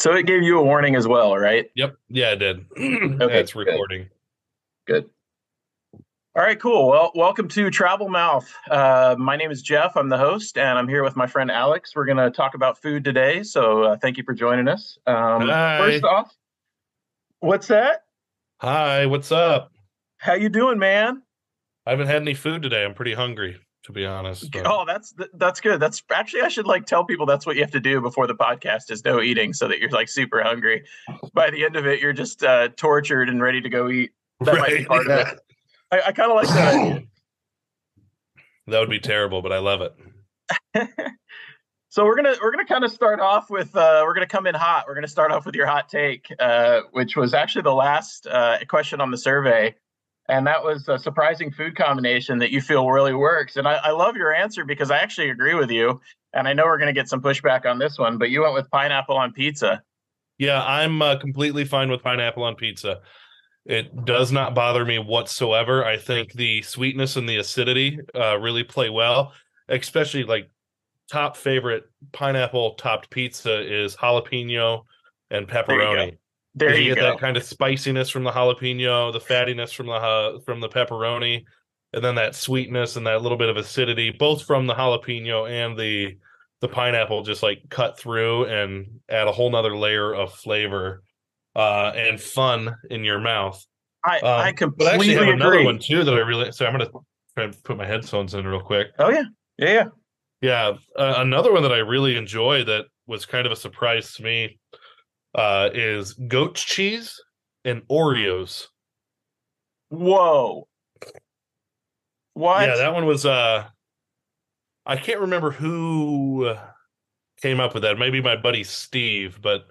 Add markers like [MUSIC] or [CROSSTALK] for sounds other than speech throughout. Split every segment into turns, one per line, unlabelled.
So it gave you a warning as well, right?
Yep. Yeah, it did. [CLEARS THROAT] [CLEARS THROAT]
Okay,
it's
good.
recording.
Good. All right, cool. Well, welcome to Travel Mouth. Uh, my name is Jeff. I'm the host, and I'm here with my friend Alex. We're going to talk about food today. So uh, thank you for joining us. Um,
Hi.
First off, what's that?
Hi, what's up?
How you doing, man?
I haven't had any food today. I'm pretty hungry, to be honest. but-
Oh, that's that's good. That's actually I should like tell people that's what you have to do before the podcast is no eating, so that you're like super hungry. By the end of it, you're just uh, tortured and ready to go eat. That might be
Right,
part of it. [LAUGHS] I, I kind of like that idea.
That would be terrible, but I love it. [LAUGHS]
So we're gonna we're gonna kind of start off with uh, we're gonna come in hot. We're gonna start off with your hot take, uh, which was actually the last uh, question on the survey, and that was a surprising food combination that you feel really works. And I, I love your answer because I actually agree with you. And I know we're gonna get some pushback on this one, but you went with pineapple on pizza.
Yeah, I'm uh, completely fine with pineapple on pizza. It does not bother me whatsoever. I think the sweetness and the acidity uh, really play well, especially like top favorite pineapple topped pizza is jalapeno and
There you go.
pepperoni.
There
'Cause
you,
get
go.
that kind of spiciness from the jalapeno, the fattiness from the ha- from the pepperoni, and then that sweetness and that little bit of acidity, both from the jalapeno and the the pineapple, just like cut through and add a whole nother layer of flavor uh, and fun in your mouth.
I,
Um,
I
but I
completely
actually have another one too that I really. So I'm gonna try and put my headphones in real quick.
Oh yeah, yeah, yeah.
Yeah, uh, another one that I really enjoy that was kind of a surprise to me uh, is goat cheese and Oreos.
Whoa. What?
Yeah, that one was. uh I can't remember who came up with that. Maybe my buddy Steve, but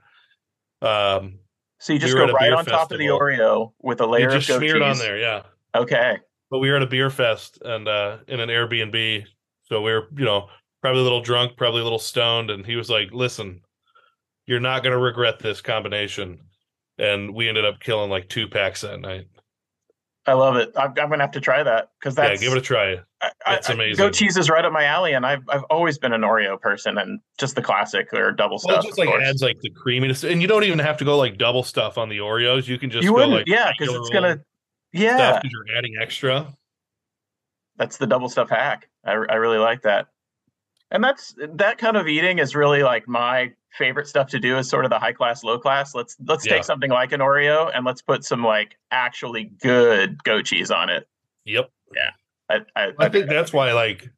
um,
so you just
we
go right on top of the. Oreo with a layer of goat
smeared on there. Yeah,
Okay.
but we were at a beer fest and uh in an Airbnb, so we were you know probably a little drunk, probably a little stoned, and he was like, "Listen, you're not gonna regret this combination." And we ended up killing like two packs that night.
I love it. I'm, I'm gonna have to try that because that's
yeah, give it a try. It's amazing.
Goat cheese is right up my alley, and I've I've always been an Oreo person, and just the classic or double
Well,
stuff.
it just like
course.
adds like the creaminess, and you don't even have to go like double stuff on the Oreos. You can just
you
go
wouldn't,
like
yeah, because it's gonna, yeah,
because you're adding extra.
that's the double stuff hack. I I really like that, and that's that kind of eating is really like my favorite stuff to do is sort of the high class, low class. Let's let's
Yeah.
take something like an Oreo and let's put some like actually good goat cheese on it.
Yep,
I I,
I think that's why like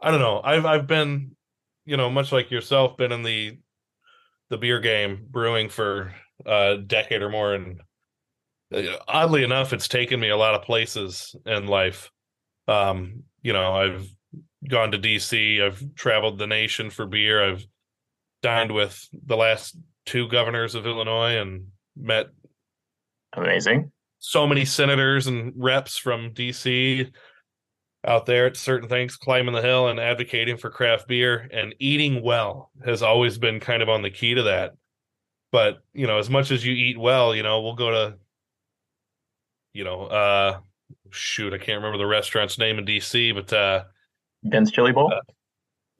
I don't know. I've I've been you know much like yourself been in the the beer game brewing for a decade or more, and uh, oddly enough, it's taken me a lot of places in life. Um, you know, I've gone to DC, I've traveled the nation for beer, I've dined with the last two governors of Illinois and met
amazing.
so many senators and reps from DC out there at certain things, climbing the hill and advocating for craft beer and eating well has always been kind of on the key to that. But, you know, as much as you eat well, you know, we'll go to, you know, uh, shoot, I can't remember the restaurant's name in DC, but, uh,
Ben's Chili Bowl.
Uh,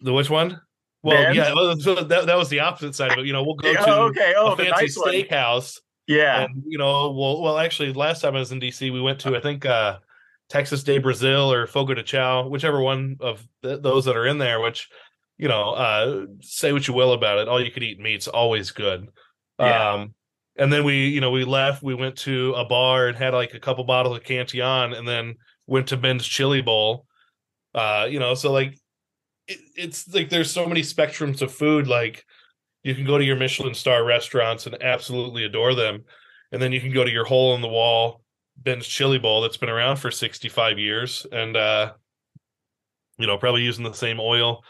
the which one? Well, yeah, so that, that was the opposite side of it. You know, we'll go to
oh, okay. Oh,
a fancy
nice
steakhouse
Yeah.
and you know well well actually last time i was in dc we went to i think uh Texas de Brazil or fogo de chao whichever one of th- those that are in there which you know uh say what you will about it all you could eat meat's always good
Yeah.
um and then we you know we left we went to a bar and had like a couple bottles of cantillon and then went to ben's chili bowl uh you know so like it, it's like there's so many spectrums of food like you can go to your Michelin star restaurants and absolutely adore them. And then you can go to your hole in the wall Ben's chili bowl that's been around for 65 years and uh you know, probably using the same oil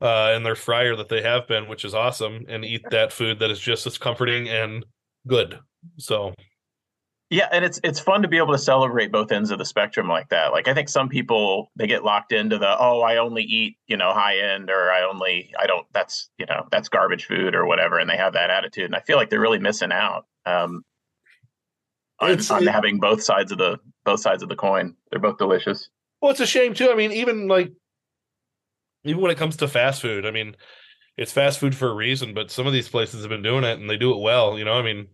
uh in their fryer that they have been, which is awesome, and eat that food that is just as comforting and good. So
Yeah, and it's it's fun to be able to celebrate both ends of the spectrum like that. Like I think some people they get locked into the oh I only eat you know high end or I only I don't that's you know that's garbage food or whatever, and they have that attitude, and I feel like they're really missing out um, on,
It's-
on
it-
having both sides of the both sides of the coin. They're both delicious.
Well, it's a shame too. I mean, even like even when it comes to fast food, I mean, it's fast food for a reason, but some of these places have been doing it and they do it well. You know, I mean,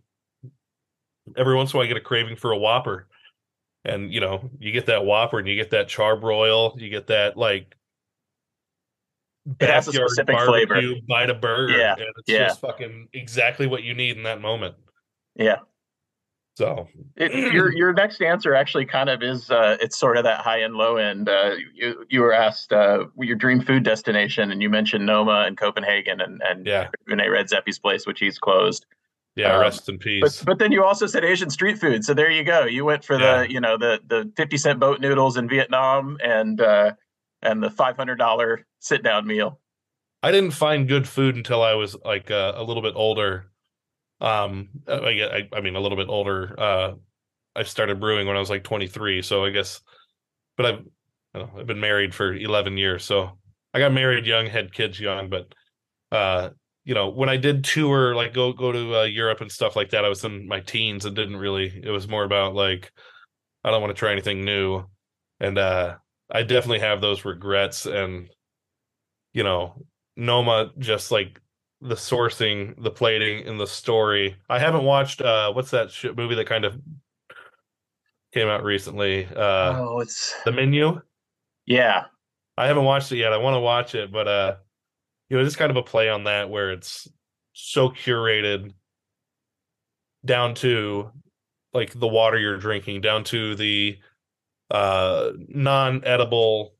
every once in a while I get a craving for a Whopper, and you know, you get that Whopper and you get that charbroil, you get that like
a specific flavor.
Bite a burger,
yeah,
and it's
yeah.
just fucking exactly what you need in that moment.
Yeah.
So
it, your [CLEARS THROAT] your next answer actually kind of is uh, it's sort of that high end low end. Uh, you you were asked uh, your dream food destination, and you mentioned Noma and Copenhagen, and and
yeah,
Rene Redzepi's place, which he's closed.
Yeah, um, rest in peace.
But, but then you also said Asian street food, so there you go. You went for yeah. the you know the the fifty cent boat noodles in Vietnam and uh, and the five hundred dollar sit down meal.
I didn't find good food until I was like uh, a little bit older um, I, I, I mean, a little bit older. Uh, I started brewing when I was like 23, so I guess. But I've, know, I've been married for 11 years, so I got married young, had kids young. But, uh, you know, when I did tour, like go go to uh, Europe and stuff like that, I was in my teens and didn't really. It was more about like, I don't want to try anything new, and uh, I definitely have those regrets. And, you know, Noma just like the sourcing, the plating, and the story. I haven't watched uh what's that shit movie that kind of came out recently? Uh
oh, it's
the menu.
Yeah.
I haven't watched it yet. I want to watch it, but uh you know, it's just kind of a play on that where it's so curated down to like the water you're drinking, down to the uh non-edible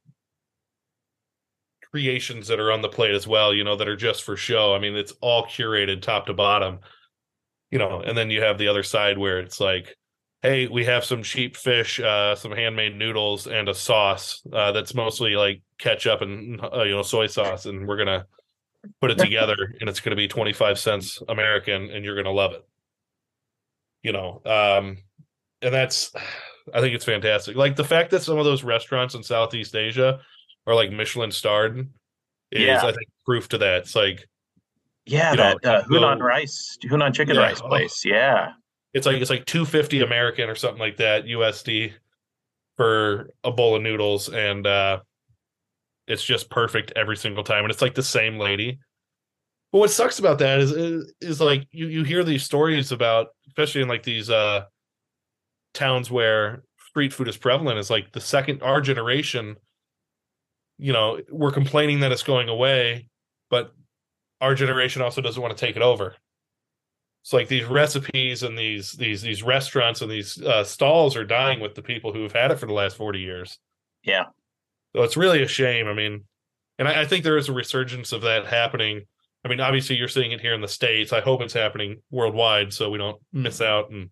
creations that are on the plate as well, you know, that are just for show. I mean, it's all curated top to bottom, you know, and then you have the other side where it's like, hey, we have some cheap fish, uh, some handmade noodles, and a sauce uh, that's mostly like ketchup and uh, you know soy sauce, and we're gonna put it together, and it's gonna be twenty five cents American, and you're gonna love it. You know, um, and that's, I think it's fantastic. Like the fact that some of those restaurants in Southeast Asia are like Michelin starred is yeah. I think proof to that. It's like
yeah, that know, uh, Hunan rice, Hunan chicken yeah, rice place. Yeah,
it's like it's like two fifty American or something like that USD for a bowl of noodles, and uh it's just perfect every single time, and it's like the same lady. But what sucks about that is, is is like you you hear these stories about, especially in like these uh towns where street food is prevalent. Is like the second our generation you know, we're complaining that it's going away, but our generation also doesn't want to take it over. It's like these recipes and these these these restaurants and these uh, stalls are dying with the people who have had it for the last forty years.
Yeah,
so it's really a shame. I mean, and I, I think there is a resurgence of that happening. I mean, obviously you're seeing it here in the states. I hope it's happening worldwide, so we don't miss out and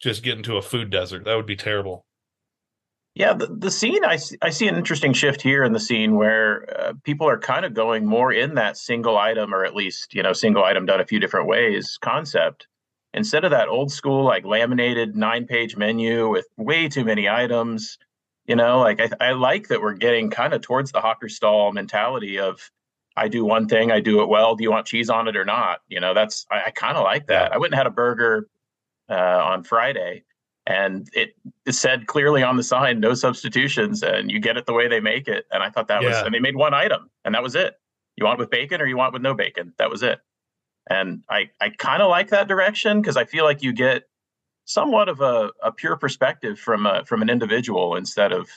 just get into a food desert. That would be terrible.
Yeah, the, the scene, I, I see an interesting shift here in the scene where uh, people are kind of going more in that single item, or at least, you know, single item done a few different ways concept. Instead of that old school, like laminated nine page menu with way too many items, you know, like I, I like that we're getting kind of towards the hawker stall mentality of I do one thing, I do it well. Do you want cheese on it or not? You know, that's I, I kind of like that. I went and had a burger uh, on Friday and it, it said clearly on the sign no substitutions and you get it the way they make it and i thought that yeah. was and they made one item and that was it you want with bacon or you want with no bacon that was it and i i kind of like that direction because i feel like you get somewhat of a, a pure perspective from a, from an individual instead of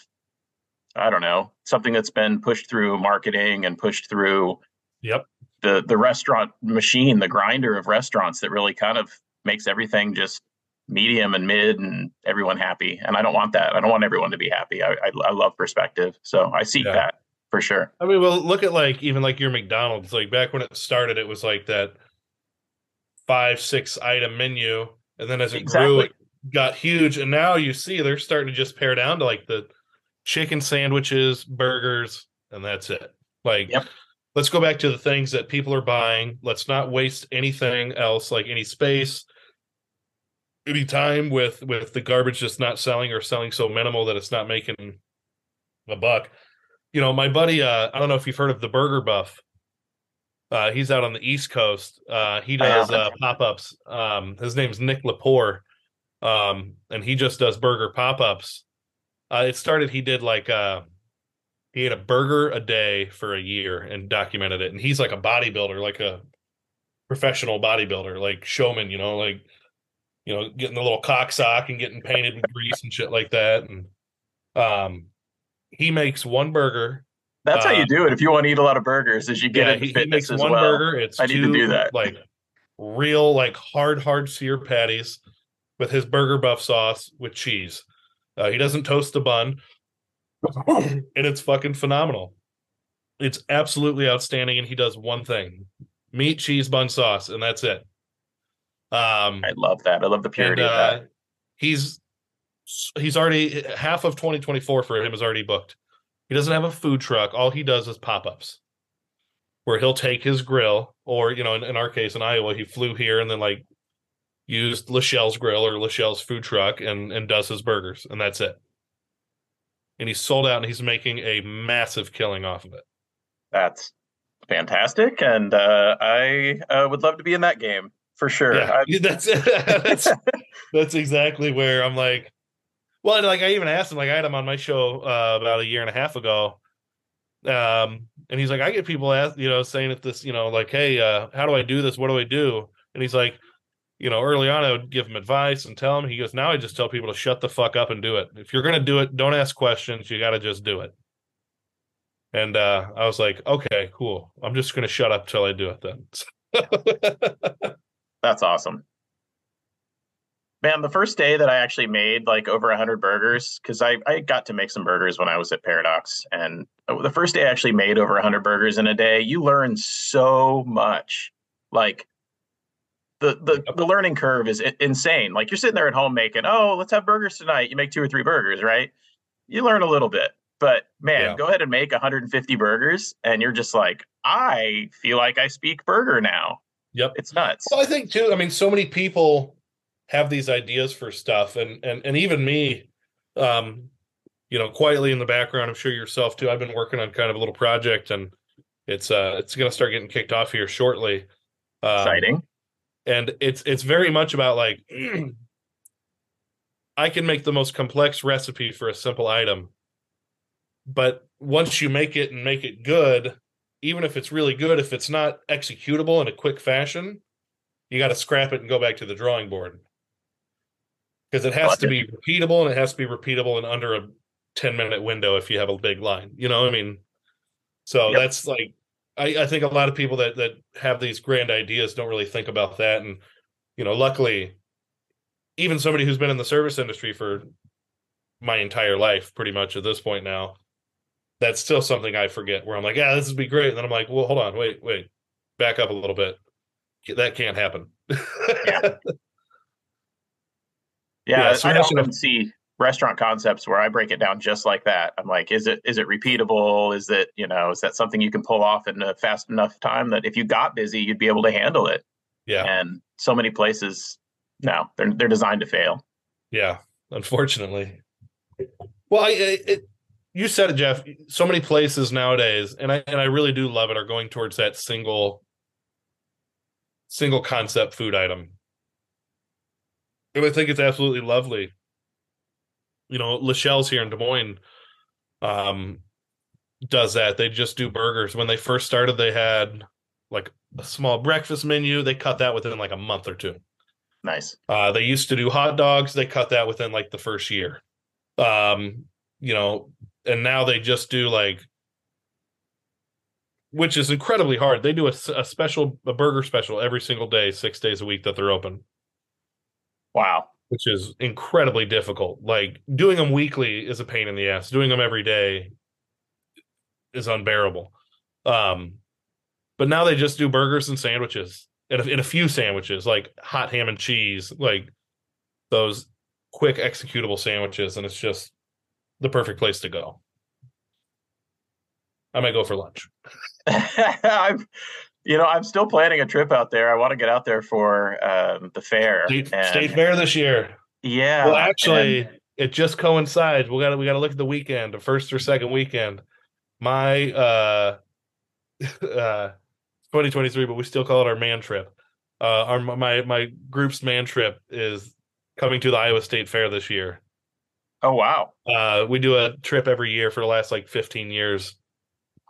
i don't know something that's been pushed through marketing and pushed through
yep
the the restaurant machine the grinder of restaurants that really kind of makes everything just medium and mid and everyone happy. And I don't want that. I don't want everyone to be happy. I, I, I love perspective. So I seek yeah. that for sure.
I mean, well, look at like even like your McDonald's, like back when it started, it was like that five, six item menu. And then as it exactly. grew, it got huge. And now you see they're starting to just pare down to like the chicken sandwiches, burgers, and that's it. Like,
yep.
let's go back to the things that people are buying. Let's not waste anything else, like any space any time with with the garbage just not selling or selling so minimal that it's not making a buck. You know, my buddy, uh, I don't know if you've heard of the Burger Buff. Uh, he's out on the East Coast. Uh, he does uh, pop ups. Um, his name's Nick Lepore, um, and he just does burger pop ups. Uh, it started. He did like uh, he ate a burger a day for a year and documented it. And he's like a bodybuilder, like a professional bodybuilder, like showman, you know, like you know, getting the little cock sock and getting painted with grease and shit like that. And um he makes one burger.
That's how you
Uh,
do it if you want to eat a lot of burgers. Is you get
Yeah,
into
he, he
fitness
makes
as
one
well.
burger. It's
I need to do that.
like real, like hard, hard sear patties with his burger buff sauce with cheese. Uh, he doesn't toast the bun, [COUGHS] and it's fucking phenomenal. It's absolutely outstanding, and he does one thing: meat, cheese, bun, sauce, and that's it. Um,
I love that. I love the
and
purity of
uh,
that.
he's he's already half of 2024 for him is already booked. He doesn't have a food truck. All he does is pop ups, where he'll take his grill, or you know, in, in our case in Iowa, he flew here and then like used Lachelle's grill or Lachelle's food truck and and does his burgers, and that's it. And he's sold out, and he's making a massive killing off of it.
That's fantastic, and uh, I uh, would love to be in that game for sure.
Yeah, [LAUGHS] that's [LAUGHS] that's that's exactly where I'm like, well, like I even asked him, like I had him on my show uh, about a year and a half ago, um, and he's like, I get people ask, you know, saying if this, you know, like, hey, uh, how do I do this? What do I do? And he's like, you know, early on I would give him advice and tell him. He goes, now I just tell people to shut the fuck up and do it. If you're gonna do it, don't ask questions. You got to just do it. And uh, I was like, okay, cool. I'm just gonna shut up till I do it then. [LAUGHS]
That's awesome. Man, the first day that I actually made like over 100 burgers, because I, I got to make some burgers when I was at Paradox. And the first day I actually made over 100 burgers in a day, you learn so much. Like, the, the, the learning curve is insane. Like, you're sitting there at home making, oh, let's have burgers tonight. You make two or three burgers, right? You learn a little bit. But man,
Yeah.
go ahead and make 150 burgers, and you're just like, I feel like I speak burger now.
Yep.
It's nuts.
Well, I think too. I mean, so many people have these ideas for stuff, and and and even me, um, you know, quietly in the background. I'm sure yourself too. I've been working on kind of a little project, and it's uh it's going to start getting kicked off here shortly. Um,
Exciting.
and it's it's very much about like [CLEARS THROAT] I can make the most complex recipe for a simple item, but once you make it and make it good, even if it's really good, if it's not executable in a quick fashion, you got to scrap it and go back to the drawing board because it has to be repeatable and it has to be repeatable in under a 10 minute window if you have a big line you know i mean? So
Yep.
that's like I, I think a lot of people that that have these grand ideas don't really think about that and you know luckily even somebody who's been in the service industry for my entire life pretty much at this point now that's still something i forget where i'm like yeah this would be great. And then i'm like well hold on wait wait back up a little bit. That can't happen.
Yeah. [LAUGHS]
Yeah,
Yeah,
so
I often
enough-
see restaurant concepts where I break it down just like that. I'm like, is it is it repeatable? Is it you know is that something you can pull off in a fast enough time that if you got busy you'd be able to handle it?
yeah
And so many places, no, they're they're designed to fail.
Yeah, unfortunately. Well, I, I it, you said it, Jeff. So many places nowadays, and I and I really do love it, are going towards that single, single concept food item, and I think it's absolutely lovely. You know, Lachelle's here in Des Moines, um, does that. They just do burgers. When they first started, they had like a small breakfast menu. They cut that within like a month or two.
Nice.
Uh, they used to do hot dogs. They cut that within like the first year. Um, you know, and now they just do like, which is incredibly hard. They do a special, a burger special every single day, six days a week that they're open,
Wow.
which is incredibly difficult. Like doing them weekly is a pain in the ass. Doing them every day is unbearable. Um, but now they just do burgers and sandwiches and a, and a few sandwiches like hot ham and cheese, like those quick executable sandwiches, and it's just the perfect place to go. I might go for lunch. [LAUGHS]
I'm, you know, I'm still planning a trip out there. I want to get out there for um, the fair.
State,
and-
State Fair this year.
Yeah.
well,
and-
actually, it just coincides. We got to we got to look at the weekend, the first or second weekend. My uh, [LAUGHS] uh, 2023, but we still call it our man trip. Uh, our my my group's man trip is coming to the Iowa State Fair this year.
Oh wow.
Uh, we do a trip every year for the last like 15 years.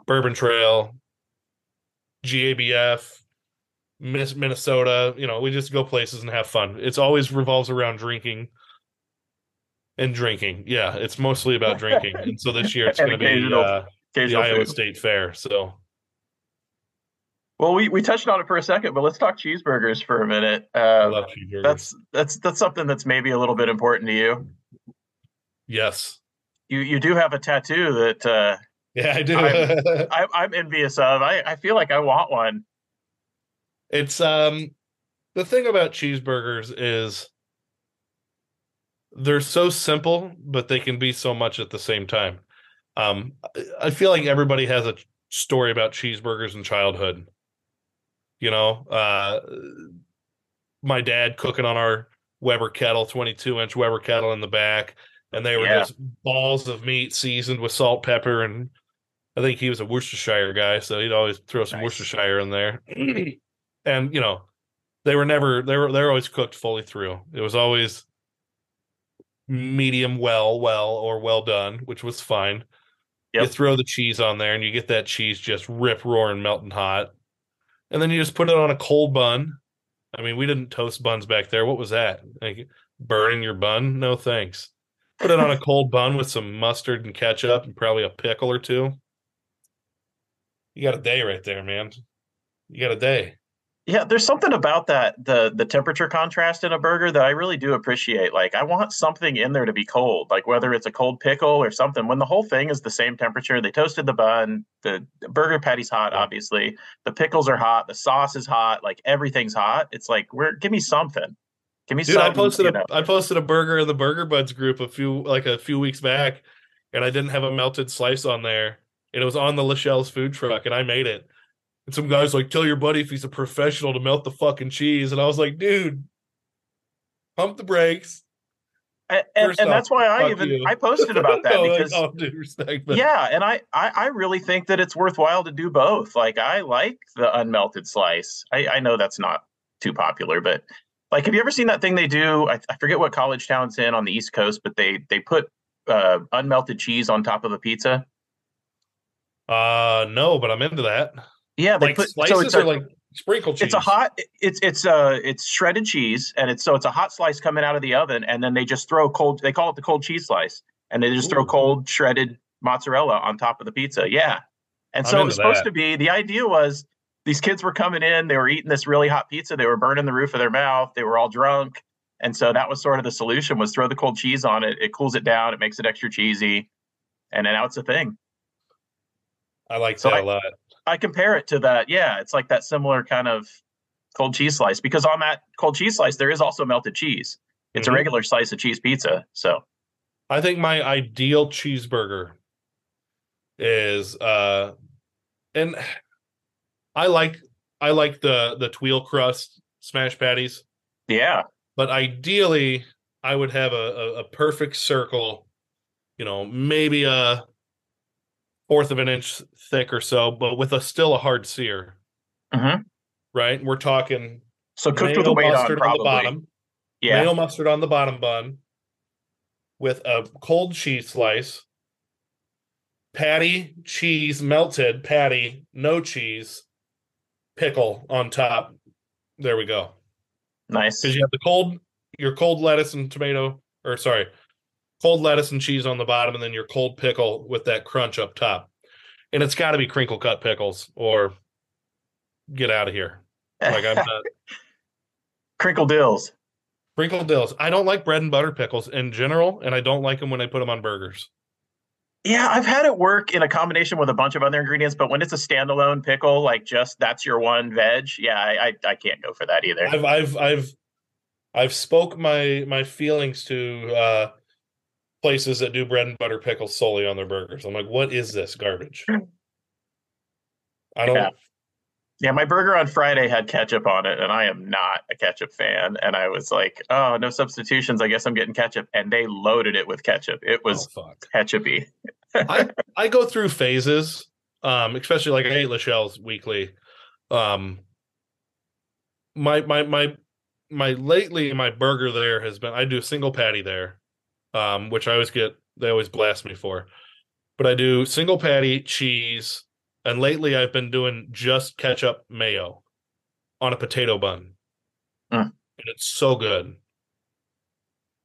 Bourbon Trail, GABF, Minnesota. You know, we just go places and have fun. It's always revolves around drinking and drinking. Yeah, it's mostly about drinking. and so this year it's going to be uh, the Iowa food. State Fair. So.
Well, we, we touched on it for a second, but let's talk cheeseburgers for a minute. Uh, that's that's that's something that's maybe a little bit important to you.
Yes.
You you do have a tattoo that uh,
yeah, I do. [LAUGHS]
I'm, I'm, envious of. I, I feel like I want one.
It's um the thing about cheeseburgers is they're so simple, but they can be so much at the same time. Um, I feel like everybody has a story about cheeseburgers in childhood. You know, uh, my dad cooking on our Weber kettle, 22 inch Weber kettle in the back, and they were yeah. just balls of meat seasoned with salt, pepper, and I think he was a Worcestershire guy, so he'd always throw some nice. Worcestershire in there. [CLEARS THROAT] and you know, they were never they were they were always cooked fully through. It was always medium well, well, or well done, which was fine. Yep. You throw the cheese on there and you get that cheese just rip roaring melting hot. And then you just put it on a cold bun. I mean, we didn't toast buns back there. What was that? Like burning your bun? No thanks. Put it on a [LAUGHS] cold bun with some mustard and ketchup and probably a pickle or two. You got a day right there, man. You got a day.
Yeah, there's something about that the the temperature contrast in a burger that I really do appreciate. Like I want something in there to be cold, like whether it's a cold pickle or something. When the whole thing is the same temperature, they toasted the bun, the burger patty's hot, obviously. The pickles are hot, the sauce is hot, like everything's hot. It's like, where give me something. Give me something.
Dude, I posted a know. I posted a burger in the Burger Buds group a few like a few weeks back, and I didn't have a melted slice on there and it was on the Lachelle's food truck, and I made it. And some guys like, tell your buddy if he's a professional to melt the fucking cheese. And I was like, dude, pump the brakes.
And, and, and that's why I even you. I posted about [LAUGHS] that no, because all due respect, but... yeah, and I, I, I really think that it's worthwhile to do both. Like I like the unmelted slice. I, I know that's not too popular, but like have you ever seen that thing they do? I, I forget what college town's in on the East Coast, but they they put uh, unmelted cheese on top of a pizza.
Uh, no, but I'm into that.
Yeah,
they like put slices so it's a, like sprinkle cheese.
It's a hot. It's it's uh it's shredded cheese, and it's so it's a hot slice coming out of the oven, and then they just throw cold. They call it the cold cheese slice, and they just Ooh. throw cold shredded mozzarella on top of the pizza. Yeah, and so it was supposed that. to be. The idea was these kids were coming in, they were eating this really hot pizza, they were burning the roof of their mouth, they were all drunk, and so that was sort of the solution: was throw the cold cheese on it. It cools it down, it makes it extra cheesy, and then now it's a thing.
I like so that I, a lot.
I compare it to that. Yeah, it's like that similar kind of cold cheese slice because on that cold cheese slice there is also melted cheese. It's mm-hmm. a regular slice of cheese pizza. So
I think my ideal cheeseburger is uh and I like I like the the tweel crust smash patties.
Yeah.
But ideally I would have a, a, a perfect circle, you know, maybe a fourth of an inch thick or so, but with a still a hard sear.
Mm-hmm.
Right, we're talking
so cooked with the weight on, on the bottom.
Yeah, mayo mustard on the bottom bun with a cold cheese slice, patty, cheese melted, patty, no cheese, pickle on top. There we go.
Nice.
Because you have the cold, your cold lettuce and tomato, or sorry, cold lettuce and cheese on the bottom, and then your cold pickle with that crunch up top. And it's got to be crinkle cut pickles or get out of here. Like I'm not. [LAUGHS]
crinkle dills.
Crinkle dills. I don't like bread and butter pickles in general, and I don't like them when I put them on burgers.
Yeah, I've had it work in a combination with a bunch of other ingredients, but when it's a standalone pickle, like just that's your one veg, yeah, I I, I can't go for that either.
I've I've I've I've spoke my my feelings to uh places that do bread and butter pickles solely on their burgers. I'm like, what is this garbage? I don't.
Yeah. yeah, my burger on Friday had ketchup on it, and I am not a ketchup fan. And I was like, oh, no substitutions. I guess I'm getting ketchup. And they loaded it with ketchup. It was oh, ketchupy.
I, [LAUGHS] I go through phases, um, especially like I eat Lachelle's weekly. Um, my my my my lately my burger there has been I do a single patty there um, which I always get. They always blast me for. But I do single patty, cheese, and lately I've been doing just ketchup mayo on a potato bun,
Mm.
and it's so good.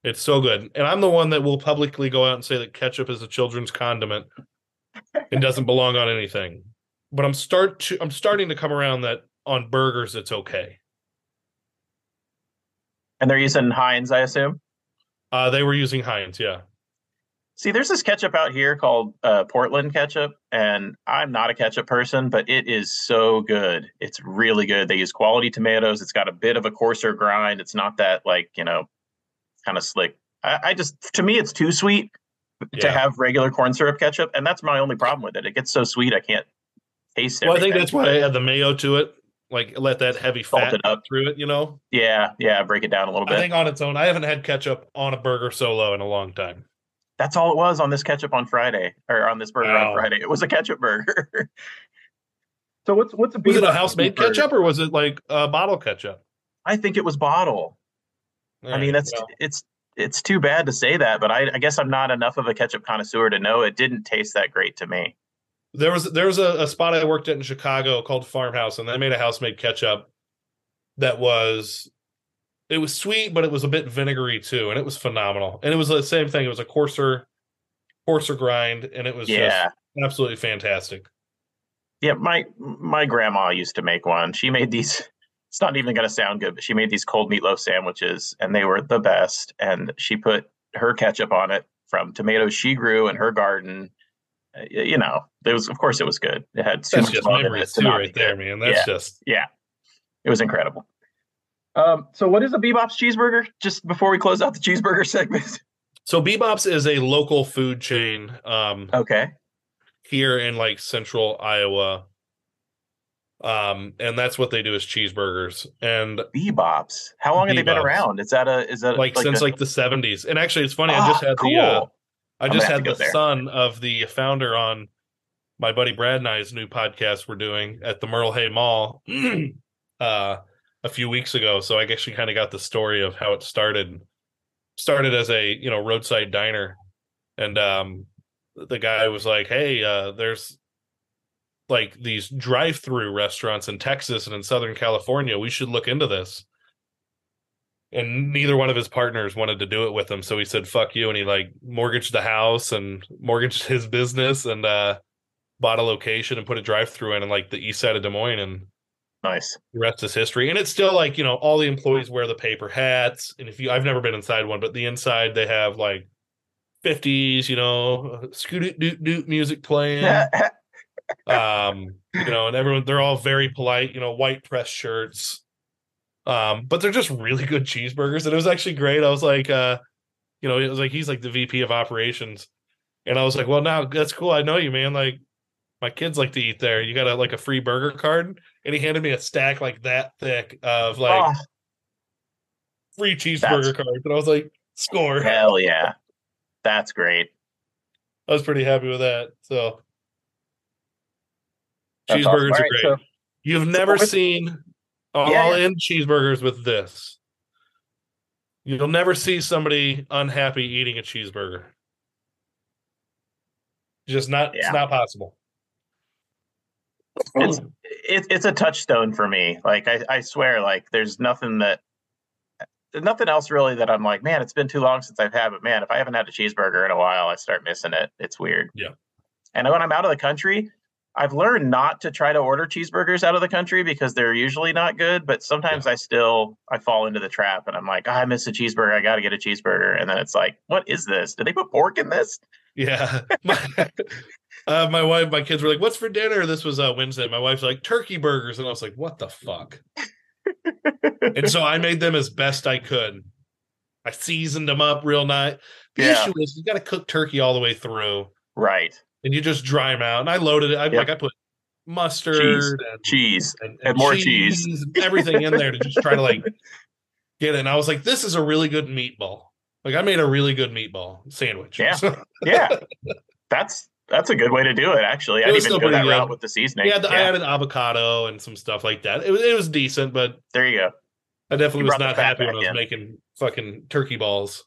It's so good, and I'm the one that will publicly go out and say that ketchup is a children's condiment and doesn't belong on anything. But I'm start to I'm starting to come around that on burgers it's okay.
And they're using Heinz, I assume.
Uh, they were using Heinz, yeah.
See, there's this ketchup out here called uh, Portland ketchup, and I'm not a ketchup person, but it is so good. It's really good. They use quality tomatoes. It's got a bit of a coarser grind. It's not that like you know, kind of slick. I, I just, to me, it's too sweet to have regular corn syrup ketchup, and that's my only problem with it. It gets so sweet, I can't taste it.
Well, I think that's why I add the mayo to it, like let that heavy
Salt
fat
it up.
through it. You know,
Yeah, yeah, break it down a little bit.
I
bit.
think on its own, I haven't had ketchup on a burger solo in a long time.
That's all it was on this ketchup on Friday, or on this burger
Wow.
on Friday. It was a ketchup burger. [LAUGHS] so what's what's a
Was it a
Bebop
house made ketchup or was it like a bottle ketchup?
I think it was bottle. I mean,
Alright,
that's
well,
it's it's too bad to say that, but I, I guess I'm not enough of a ketchup connoisseur to know it didn't taste that great to me.
There was there was a, a spot I worked at in Chicago called Farmhouse, and they made a house made ketchup that was it was sweet, but it was a bit vinegary too, and it was phenomenal. And it was the same thing; it was a coarser, coarser grind, and it was
Yeah,
just absolutely fantastic.
yeah. My my grandma used to make one. She made these. It's not even going to sound good, but she made these cold meatloaf sandwiches, and they were the best. And she put her ketchup on it from tomatoes she grew in her garden. Uh, y- You know, it was of course it was good. It had too
That's
much
just
love in it to
too, right there, man. That's
Yeah.
just
Yeah, it was incredible. Um, so what is a Bebop's cheeseburger? Just before we close out the cheeseburger [LAUGHS] segment.
so. Bebop's is a local food chain um,
okay.
here in like central Iowa, um, and that's what they do is cheeseburgers. And
Bebops. How long have they been around? Is that a is that
like, since
a-
like the 70s and actually it's funny i just
Ah,
had the uh
cool.
I just had the
there.
son of the founder on my buddy brad and i's new podcast we're doing at the merle hay mall [CLEARS THROAT] uh a few weeks ago. So i guess actually kind of got the story of how it started started as a you know roadside diner. And um the guy was like hey uh there's like these drive-through restaurants in texas and in southern california. We should look into this and neither one of his partners wanted to do it with him. So he said fuck you. And he like mortgaged the house and [LAUGHS] mortgaged his business and uh bought a location and put a drive through in in like the east side of des moines and
nice.
the rest is history. And it's still like you know all the employees wear the paper hats. And if you i've never been inside one but the inside they have like 50s you know scoot doot doot music playing. [LAUGHS] Um you know and everyone they're all very polite you know white press shirts um but they're just really good cheeseburgers and it was actually great. I was like uh you know it was like he's like the vp of operations. And i was like well now that's cool. I know you man. Like my kids like to eat there. You got a like a free burger card? And he handed me a stack like that thick of like
Oh,
free cheeseburger cards. And i was like score.
Hell [LAUGHS] yeah. That's great.
i was pretty happy with that so.
That's
cheeseburgers
awesome.
are
All right,
great.
so-
You've never seen I'll
Yeah,
I'll
yeah.
end cheeseburgers with this. You'll never see somebody unhappy eating a cheeseburger. Just not
Yeah.
it's not possible.
It's it, it's a touchstone for me. Like I, I swear, like there's nothing that there's nothing else really that I'm like, man, it's been too long since I've had, but man, if I haven't had a cheeseburger in a while, I start missing it. It's weird.
Yeah.
And when I'm out of the country, I've learned not to try to order cheeseburgers out of the country because they're usually not good. But sometimes I still I fall into the trap and I'm like, "Ah, I miss a cheeseburger. I got to get a cheeseburger. And then it's like, what is this? Did they put pork in this?
Yeah. [LAUGHS] My, uh, my wife, my kids were like, What's for dinner? This was uh, Wednesday. My wife's like, Turkey burgers. And I was like, What the fuck? and so I made them as best I could. I seasoned them up real nice. The
Yeah.
issue is you got to cook turkey all the way through.
Right.
And you just dry them out. And I loaded it. I
Yep.
like I put mustard
Cheese.
and,
Cheese.
and,
and more cheese.
and everything in there to just try to like [LAUGHS] get it. And I was like, this is a really good meatball. Like I made a really good meatball sandwich.
Yeah. Yeah. [LAUGHS] That's that's a good way to do it, actually. I
It was
didn't even
still
go that
pretty good.
route with the seasoning.
yeah, the, I added avocado and some stuff like that. It was it was decent, but
there you go.
I definitely
You
was not happy when
back
I was
in.
making fucking turkey balls.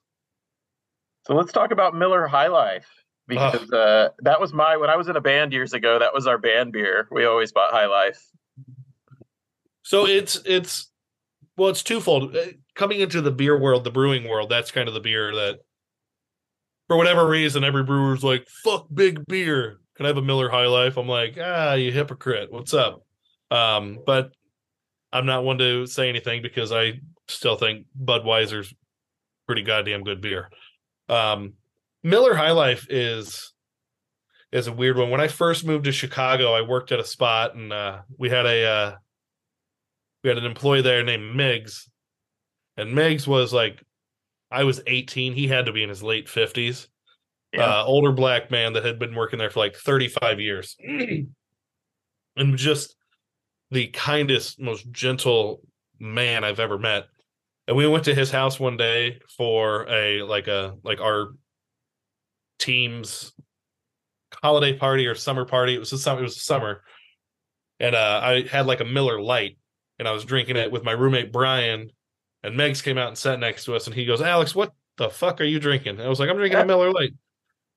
So let's talk about Miller High Life because uh, that was my when I was in a band years ago. That was our band beer. We always bought High Life.
So it's it's well, it's twofold. Uh, Coming into the beer world, the brewing world, that's kind of the beer that, for whatever reason, every brewer's like, "Fuck big beer." Can I have a Miller High Life? I'm like, ah, you hypocrite. What's up? Um, but I'm not one to say anything because I still think Budweiser's pretty goddamn good beer. Um, Miller High Life is is a weird one. When I first moved to Chicago, I worked at a spot and uh, we had a uh, we had an employee there named Miggs, and Miggs was like, I was 18. He had to be in his late 50s.
Yeah.
Uh, older black man that had been working there for like 35 years, [CLEARS THROAT] and just the kindest, most gentle man I've ever met. And we went to his house one day for a like a like our team's holiday party or summer party. It was a summer. It was summer, and uh, I had like a Miller Light, and I was drinking it with my roommate Brian. And Megs came out and sat next to us, and he goes, "Alex, what the fuck are you drinking?" And I was like, "I'm drinking a Miller Light."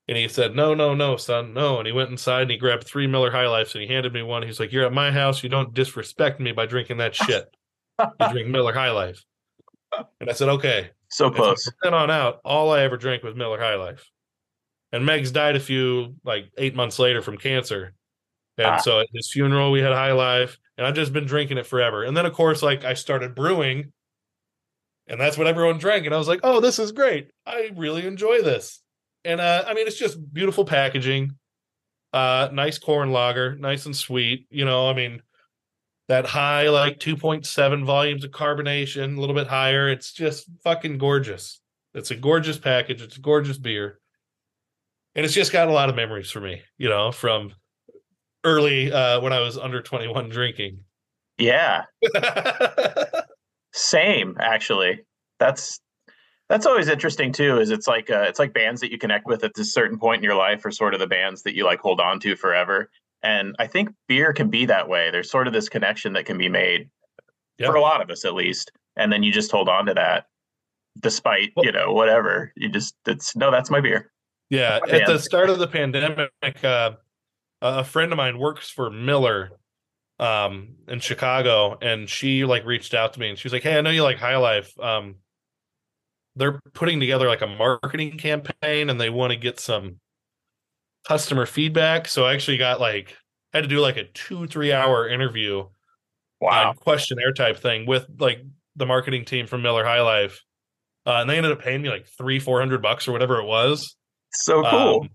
And he said, "No, no, no, son, no." And he went inside and he grabbed three Miller High Lifes and he handed me one. He's like, "You're at my house. You don't disrespect me by drinking that shit. [LAUGHS] you drink Miller High Life." And I said, "Okay."
So
And so
close.
from then on out, all I ever drank was Miller High Life. And Megs died a few like eight months later from cancer. And
Ah.
so at his funeral, we had High Life, and I've just been drinking it forever. And then, of course, like I started brewing, and that's what everyone drank. And I was like, oh, this is great. I really enjoy this. And uh, I mean, it's just beautiful packaging, uh, nice corn lager, nice and sweet. You know, I mean, that high like 2.7 volumes of carbonation, a little bit higher. It's just fucking gorgeous. It's a gorgeous package. It's a gorgeous beer. And it's just got a lot of memories for me, you know, from early uh when I was under 21 drinking.
Yeah. [LAUGHS] Same, actually. That's that's always interesting too. Is it's like uh, it's like bands that you connect with at this certain point in your life are sort of the bands that you like hold on to forever. And I think beer can be that way. There's sort of this connection that can be made
Yep.
for a lot of us, at least. And then you just hold on to that, despite
Well-
you know whatever. You just it's no, that's my beer.
Yeah, at the start of the pandemic, uh, a friend of mine works for Miller um in Chicago and she like reached out to me and she was like, "Hey, I know you like High Life. Um they're putting together like a marketing campaign and they want to get some customer feedback." So I actually got like had to do like a 2-3 hour interview
Wow.
uh, questionnaire type thing with like the marketing team from Miller High Life. Uh, and they ended up paying me like three, four hundred bucks or whatever it was.
So cool.
Um,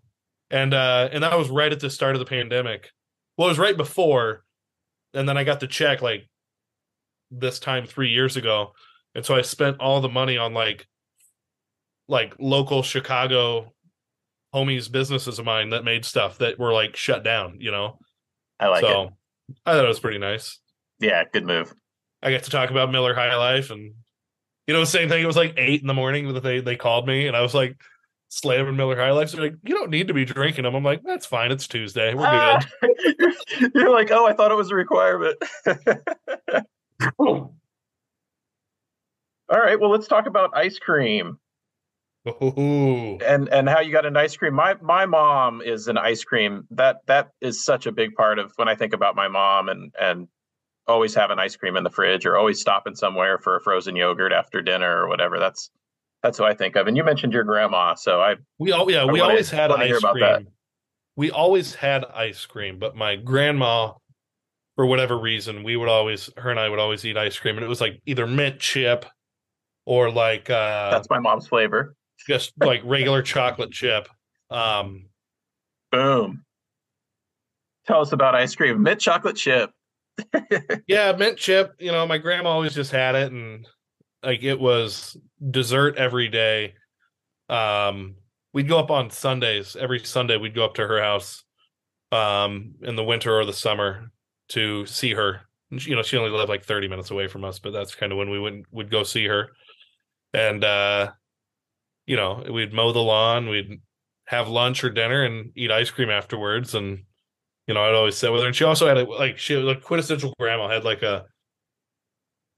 and uh and that was right at the start of the pandemic. Well, it was right before, and then I got the check like this time three years ago. And so I spent all the money on like like local Chicago homies businesses of mine that made stuff that were like shut down, you know.
I like
so
it.
I thought it was pretty nice.
Yeah, good move.
I got to talk about Miller High Life and you know, same thing. It was like eight in the morning that they they called me and I was like slamming Miller High Life. They're like, you don't need to be drinking them. I'm like, that's fine. It's Tuesday. We're
Ah,
good.
you're, [LAUGHS] you're like, oh, I thought it was a requirement. [LAUGHS] All right, well, let's talk about ice cream
Ooh.
and and how you got an ice cream. My my mom is an ice cream. That that is such a big part of when I think about my mom and and always having ice cream in the fridge or always stopping somewhere for a frozen yogurt after dinner or whatever. That's that's what I think of. And you mentioned your grandma, so I
We all yeah,
I
we
wanna-
always had ice cream. We always had ice cream, but my grandma, for whatever reason, we would always her and I would always eat ice cream, and it was like either mint chip or like uh
that's my mom's flavor.
just like regular chocolate chip. Um
Boom. Tell us about ice cream. Mint chocolate chip. [LAUGHS]
yeah, mint chip. You know, my grandma always just had it, and like it was dessert every day. Um, we'd go up on Sundays. Every Sunday, we'd go up to her house, um, in the winter or the summer to see her. You know, she only lived like thirty minutes away from us, but that's kind of when we would would go see her. And uh, you know, we'd mow the lawn, we'd have lunch or dinner, and eat ice cream afterwards, and you know, I'd always sit with her. And she also had a like she was like quintessential grandma had like a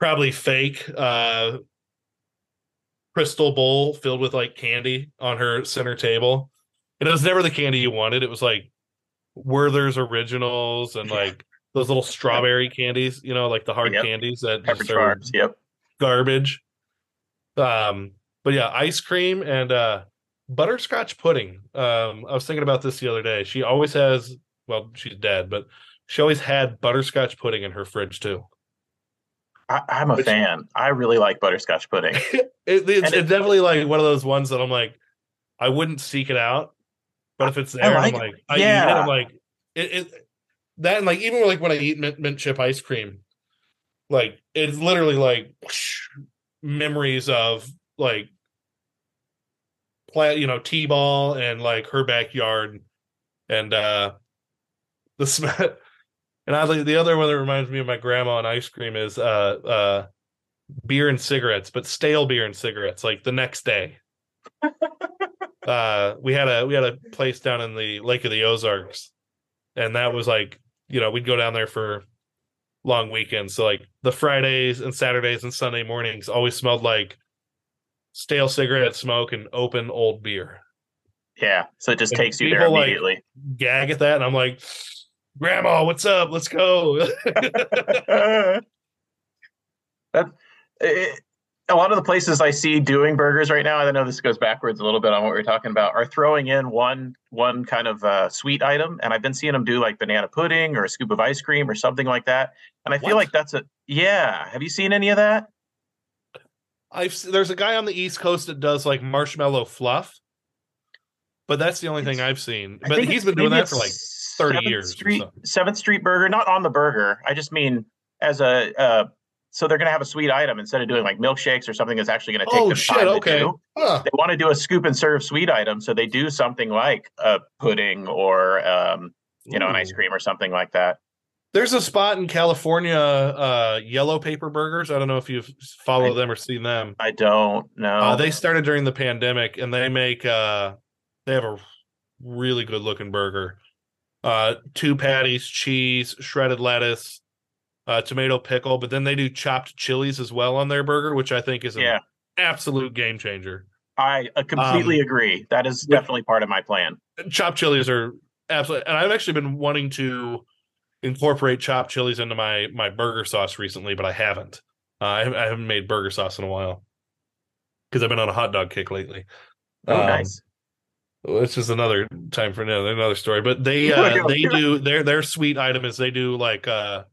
probably fake uh crystal bowl filled with like candy on her center table. And it was never the candy you wanted. It was like Werther's originals and like those little strawberry candies, you know, like the hard
Yep.
candies that just are
Yep.
garbage. Um, but yeah, ice cream and uh butterscotch pudding. Um, I was thinking about this the other day. She always has well, she's dead, but she always had butterscotch pudding in her fridge too.
I, I'm a
Which-
fan. I really like butterscotch pudding. [LAUGHS]
it, it's,
it-
it's definitely like one of those ones that I'm like, I wouldn't seek it out, but if it's
I
there,
like
I'm like, I eat it.
Yeah.
I'm like, it, it that and like even like when I eat mint, mint chip ice cream, like it's literally like whoosh, [SNIFFS] memories of like play, you know, t-ball and like her backyard, and uh the [LAUGHS] smell. And oddly, the other one that reminds me of my grandma and ice cream is uh uh beer and cigarettes, but stale beer and cigarettes, like the next day. [LAUGHS] uh we had a we had a place down in the Lake of the Ozarks, and that was like, you know, we'd go down there for long weekends. So like the Fridays and Saturdays and Sunday mornings always smelled like stale cigarette smoke and open old beer.
Yeah. So it just
And
takes you there
people, like-
immediately.
Gag at that, and I'm like, Grandma, what's up? Let's go. [LAUGHS]
that it, a lot of the places I see doing burgers right now, I know this goes backwards a little bit on what we are talking about, are throwing in one one kind of uh, sweet item, and I've been seeing them do like banana pudding or a scoop of ice cream or something like that. And I feel like that's a yeah. Have you seen any of that?
I've there's a guy on the East Coast that does like marshmallow fluff, but that's the only thing I've seen. But he's been doing that for like
it's
30
Seventh
years or
Street. Seventh Street Burger, not on the burger. I just mean as a. Uh, so they're gonna have a sweet item instead of doing like milkshakes or something that's actually gonna take
Oh
them
shit!
time to
Okay.
do.
Huh.
They want to do a scoop and serve sweet item, so they do something like a pudding or um, you know an ice cream or something like that.
There's a spot in California, uh, Yellow Paper Burgers. I don't know if you've followed them or seen them.
I don't know.
Uh, they started during the pandemic, and they make uh, they have a really good looking burger. Uh, two patties, cheese, shredded lettuce, uh, tomato pickle, but then they do chopped chilies as well on their burger, which I think is an
yeah,
absolute game changer.
I uh, completely
Um,
agree. That is definitely part of my plan.
chopped chilies are absolutely and i've actually been wanting to incorporate chopped chilies into my my burger sauce recently but i haven't uh, I, haven't- I haven't made burger sauce in a while because i've been on a hot dog kick lately
Oh,
Um,
nice.
It's just another time for another another story but they [LAUGHS] uh they do their their sweet item is they do like uh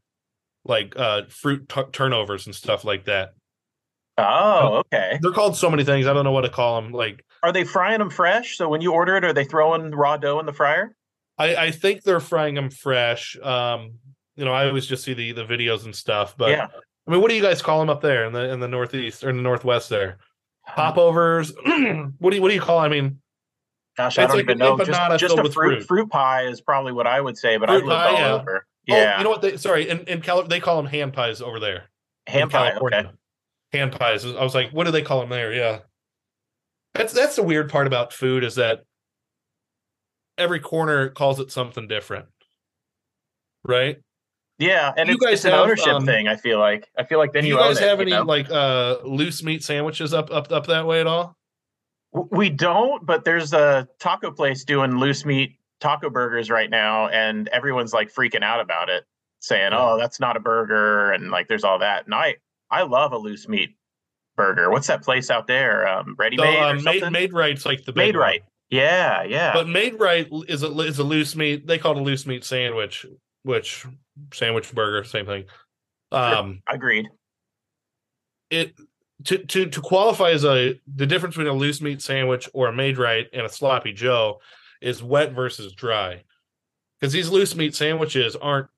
like uh fruit tu- turnovers and stuff like that
Oh, okay.
they're called so many things i don't know what to call them like
Are they frying them fresh? So when you order it, are they throwing raw dough in the fryer?
I, I think they're frying them fresh. Um, you know, I always just see the the videos and stuff. But
yeah.
I mean, what do you guys call them up there in the in the northeast or in the northwest there? Popovers. [CLEARS THROAT] what do you what do you call? I mean,
Gosh, I
It's
don't
like
even know. Just, just a
with
fruit,
fruit.
fruit pie is probably what I would say, but I've
Fruit
lived
pie,
all
yeah.
over.
oh, you know what? They sorry in in Cali- they call them hand pies over there.
ham pie.
California.
Okay.
Hand pies. I was like, what do they call them there? Yeah, that's that's the weird part about food is that every corner calls it something different, right?
Yeah, and
You
it's,
guys
it's an
have,
ownership
um,
thing. I feel like. I feel like then
do
you,
you guys
own it,
have
you
any
know?
like uh loose meat sandwiches up up up that way at all?
We don't, but there's a taco place doing loose meat taco burgers right now, and everyone's like freaking out about it, saying, "Oh, that's not a burger," and like there's all that. And I, I love a loose meat burger. What's that place out there? Um, Ready Made
um, made made right's like the
Made
one.
right. Yeah, yeah.
But Maid-Rite is a is a loose meat. They call it a loose meat sandwich, which sandwich burger, same thing. Um,
Agreed.
it to to to qualify as a the difference between a loose meat sandwich or a Maid-Rite and a sloppy Joe is wet versus dry. Because these loose meat sandwiches aren't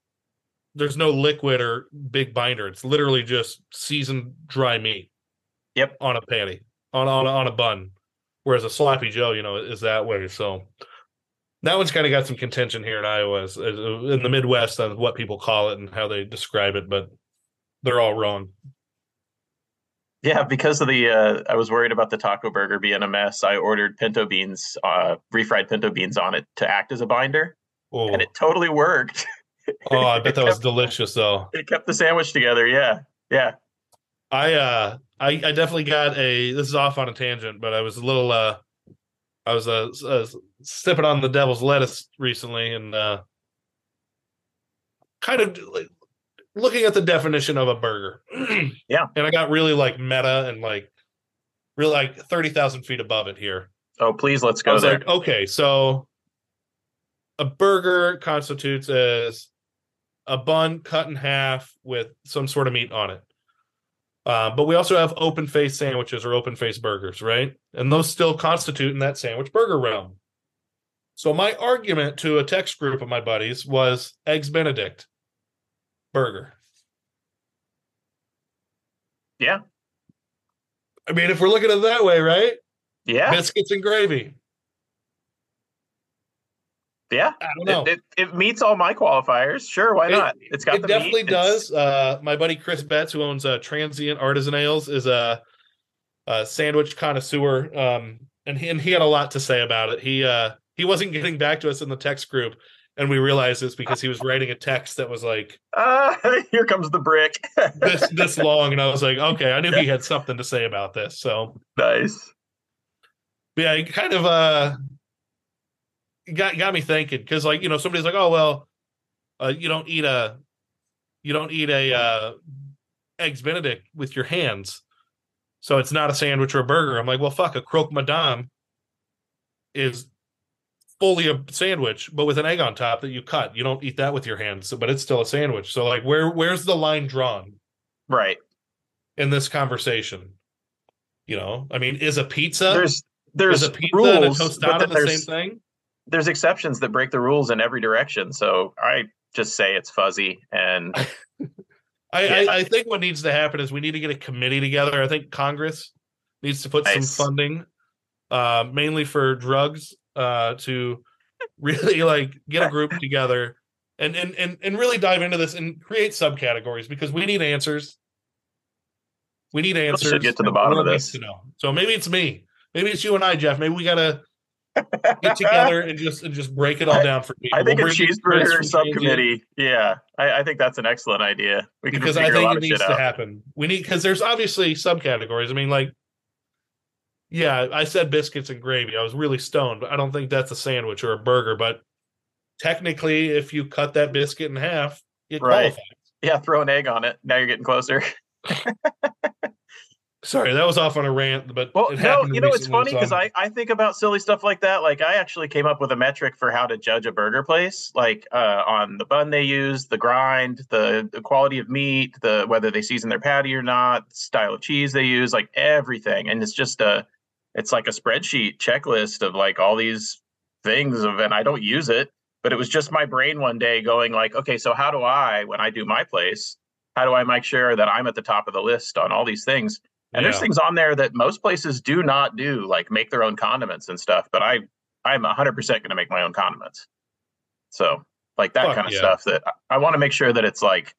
there's no liquid or big binder. It's literally just seasoned dry meat.
Yep.
On a patty, on on on a bun. Whereas a sloppy Joe, you know, is that way. So that one's kind of got some contention here in Iowa, as- as- in the Midwest, on what people call it and how they describe it, but they're all wrong.
Yeah, because of the, uh, I was worried about the taco burger being a mess. I ordered pinto beans, uh, refried pinto beans on it to act as a binder,
Oh,
and it totally worked. [LAUGHS]
oh I bet that was
kept-
delicious though.
It kept the sandwich together. Yeah, yeah.
I uh I, I definitely got a. This is off on a tangent, but I was a little. uh I was uh, uh sipping on the devil's lettuce recently, and uh kind of like, looking at the definition of a burger. [CLEARS THROAT]
Yeah.
and I got really like meta and like really like thirty thousand feet above it here.
Oh, please, let's
I
go
was
there.
like, okay, so a burger constitutes as a bun cut in half with some sort of meat on it. Uh, but we also have open face sandwiches or open face burgers, right? And those still constitute in that sandwich burger realm. So my argument to a text group of my buddies was eggs Benedict burger.
Yeah.
I mean, if we're looking at it that way, right?
yeah,
Biscuits and gravy.
yeah.
I don't know.
It, it, it meets all my qualifiers. Sure, why
It-
not? It's got
it definitely
meat,
does. Uh, my buddy Chris Betts, who owns uh, Transient Artisan Ales, is a, a sandwich connoisseur, um, and he and he had a lot to say about it. He uh, he wasn't getting back to us in the text group, and we realized this because he was writing a text that was like
Ah, [LAUGHS] here comes the brick.
this this [LAUGHS] long, and I was like, okay, I knew he had something to say about this. So
nice.
But yeah, it kind of uh got got me thinking because like you know somebody's like, oh well, uh, you don't eat a you don't eat a uh, eggs Benedict with your hands, so it's not a sandwich or a burger. I'm like, well, fuck, a croque madame is fully a sandwich, but with an egg on top that you cut. You don't eat that with your hands, but it's still a sandwich. So like, where where's the line drawn
Right.
in this conversation? You know, I mean, is a pizza
There's there's
a pizza and a
rules,
tostada the same thing?
there's exceptions that break the rules in every direction. So I just say it's fuzzy and [LAUGHS]
I,
Yeah.
I, I think what needs to happen is we need to get a committee together. I think Congress needs to put
Nice.
some funding, uh, mainly for drugs, uh, to really like get a group [LAUGHS] together and, and and and really dive into this and create subcategories because we need answers. We need answers.
should get to the bottom of this.
To know. So maybe it's me. Maybe it's you and I, Jeff. Maybe we gotta get together [LAUGHS] and just and just break it all down for people.
I think
We'll
a
bring in Chris
cheeseburger subcommittee. Yeah, I, I think that's an excellent idea. We can
because I think it needs to happen. We need because there's obviously subcategories. I mean, like, yeah, I said biscuits and gravy. I was really stoned, but I don't think that's a sandwich or a burger. But technically, if you cut that biscuit in half, it
Right.
qualifies.
Yeah, throw an egg on it. Now you're getting closer. [LAUGHS]
Sorry, that was off on a rant, but
Well,
it
no, you know, it's funny because I, I think about silly stuff like that. Like, I actually came up with a metric for how to judge a burger place, like uh, on the bun they use, the grind, the, the quality of meat, the whether they season their patty or not, style of cheese they use, like everything. And it's just a, it's like a spreadsheet checklist of like all these things of, and I don't use it, but it was just my brain one day going like, okay, so how do I, when I do my place, how do I make sure that I'm at the top of the list on all these things? And there's things on there that most places do not do, like make their own condiments and stuff. But I, I'm 100% going to make my own condiments. So, like that
Fuck
kind of
yeah.
stuff. That I, I want to make sure that it's like,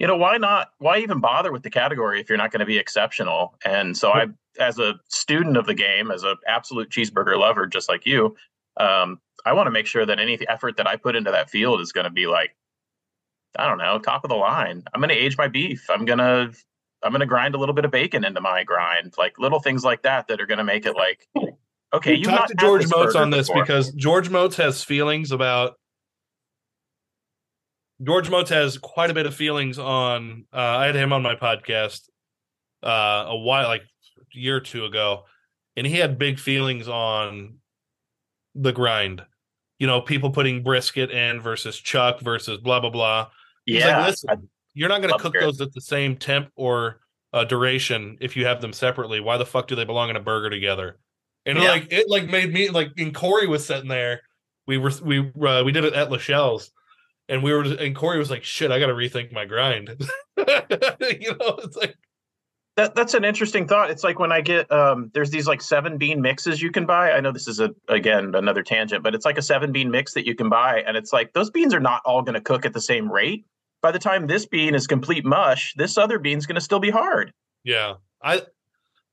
you know, why not? Why even bother with the category if you're not going to be exceptional? And so, I, as a student of the game, as an absolute cheeseburger lover, just like you, um, I want to make sure that any effort that I put into that field is going to be like, I don't know, top of the line. I'm going to age my beef. I'm going to I'm going to grind a little bit of bacon into my grind, like little things like that that are going to make it like, [LAUGHS] okay, you
talked to George Motz on this because George Motz has feelings about. George Motz has quite a bit of feelings on. Uh, I had him on my podcast uh, a while, like a year or two ago, and he had big feelings on the grind. You know, people putting brisket in versus chuck versus blah blah blah. He's
yeah,
like, listen, you're not going to cook
it.
those at the same temp or uh, duration if you have them separately. Why the fuck do they belong in a burger together? And it,
Yeah.
like it like made me like and Corey was sitting there. We were we uh, we did it at Lachelle's, and we were and Corey was like, "Shit, I got to rethink my grind." [LAUGHS] you know, it's like
that that's an interesting thought. It's like when I get um, there's these like seven bean mixes you can buy. I know this is a again another tangent, but it's like a seven bean mix that you can buy, and it's like those beans are not all going to cook at the same rate. By the time this bean is complete mush, this other bean's going to still be hard.
yeah, I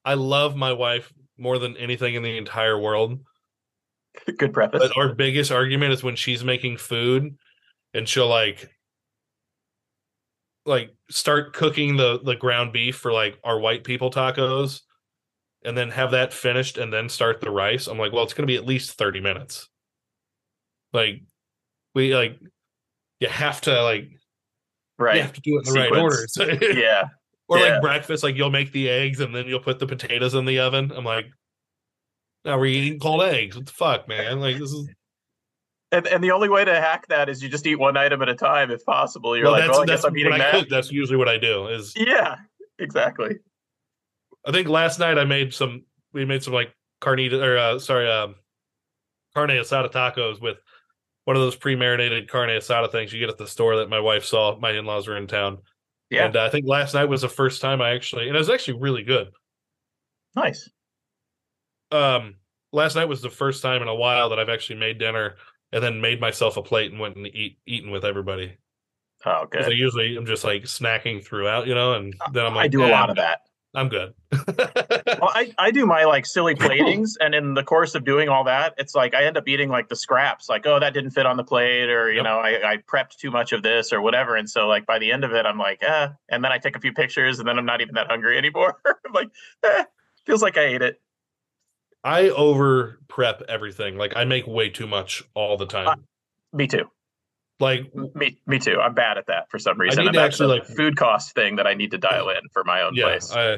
I love my wife more than anything in the entire world. [LAUGHS]
Good preface.
But our biggest argument is when she's making food and she'll like like start cooking the the ground beef for like our white people tacos and then have that finished and then start the rice. I'm like well it's going to be at least 30 minutes. Like we like you have to like
Right.
you have to do it in the right order. So- [LAUGHS]
yeah.
or
Yeah.
like breakfast like you'll make the eggs and then you'll put the potatoes in the oven. I'm like now we're eating cold eggs. What the fuck man? Like this is
And and the only way to hack that is you just eat one item at a time if possible. You're
well,
like,
that's,
well, I
that's
guess I'm eating that.
cook, that's usually what i do is
Yeah, exactly.
I think last night I made some. We made some like carnita or uh, sorry, um, carne asada tacos with one of those pre-marinated carne asada things you get at the store that my wife saw. My in-laws were in town,
Yeah.
and uh, I think last night was the first time I actually, and it was actually really good.
Nice.
Um, last night was the first time in a while that I've actually made dinner and then made myself a plate and went and eat eating with everybody.
Oh,
'Cause I usually I'm just like snacking throughout, you know, and then I'm like,
I do a
"Nah,
lot of that.
I'm good. [LAUGHS]
Well, I, I do my like silly [LAUGHS] platings, and in the course of doing all that, it's like I end up eating like the scraps, like oh that didn't fit on the plate, or you
Yep.
know I, I prepped too much of this or whatever, and so like by the end of it, I'm like eh, and then I take a few pictures, and then I'm not even that hungry [LAUGHS] anymore. I'm like, eh, feels like I ate it.
I over prep everything. Like I make way too much all the time.
Me too.
like
Me me too. I'm bad at that for some reason.
I need
and
to actually, like-
food cost thing that I need to dial in for my own
yeah,
place.
I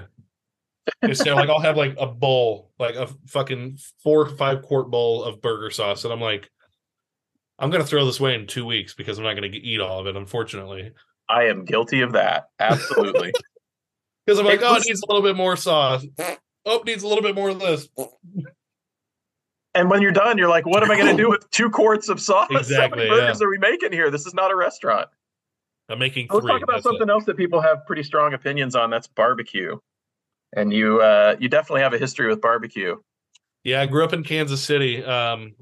know, like I'll have like a bowl, like a fucking four or five quart bowl of burger sauce, and I'm like, I'm gonna throw this away in two weeks because I'm not gonna eat all of it, unfortunately.
I am guilty of that. Absolutely. [LAUGHS]
Because I'm like,
It
oh, it needs a little bit more sauce. Oh, needs a little bit more of this.
and when you're done, you're like, what am I going to do with two quarts of sauce? [LAUGHS] How many burgers are we making here? This is not a restaurant.
I'm making 3
Let's talk about
that's it.
something else that people have pretty strong opinions on. That's barbecue. And you, uh, you definitely have a history with barbecue.
Yeah, I grew up in Kansas City. Um,